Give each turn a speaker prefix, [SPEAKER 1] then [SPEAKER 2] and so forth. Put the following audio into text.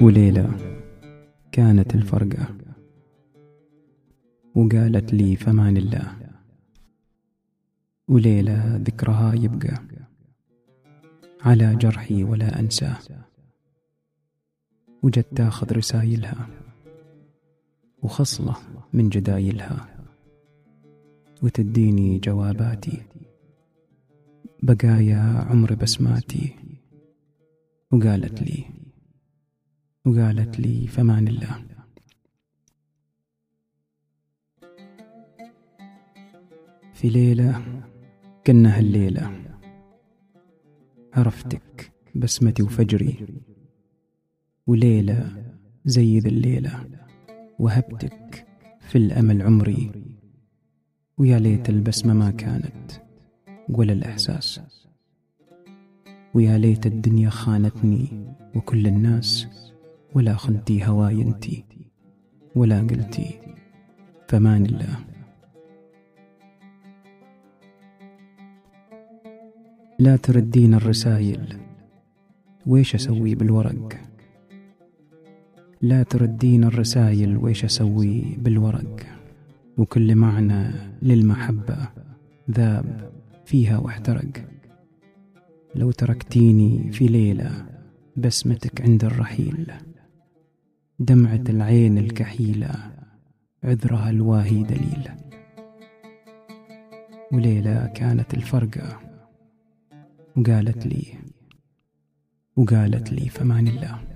[SPEAKER 1] وليلة كانت الفرقة. وقالت لي فمان الله. وليلة ذكرها يبقى. على جرحي ولا أنساه وجت تاخذ رسايلها. وخصلة من جدايلها. وتديني جواباتي. بقايا عمر بسماتي. وقالت لي وقالت لي فمان الله. في ليلة كنا هالليلة عرفتك بسمتي وفجري. وليلة زي ذا الليلة وهبتك في الأمل عمري. ويا ليت البسمة ما كانت ولا الإحساس. ويا ليت الدنيا خانتني وكل الناس ولا خنتي هواي انتي ولا قلتي فمان الله. لا تردين الرسايل ويش أسوي بالورق؟ لا تردين الرسايل ويش أسوي بالورق؟ وكل معنى للمحبة ذاب فيها واحترق. لو تركتيني في ليلة بسمتك عند الرحيل. دمعة العين الكحيلة عذرها الواهي دليل. وليلة كانت الفرقة. وقالت لي وقالت لي فمان الله.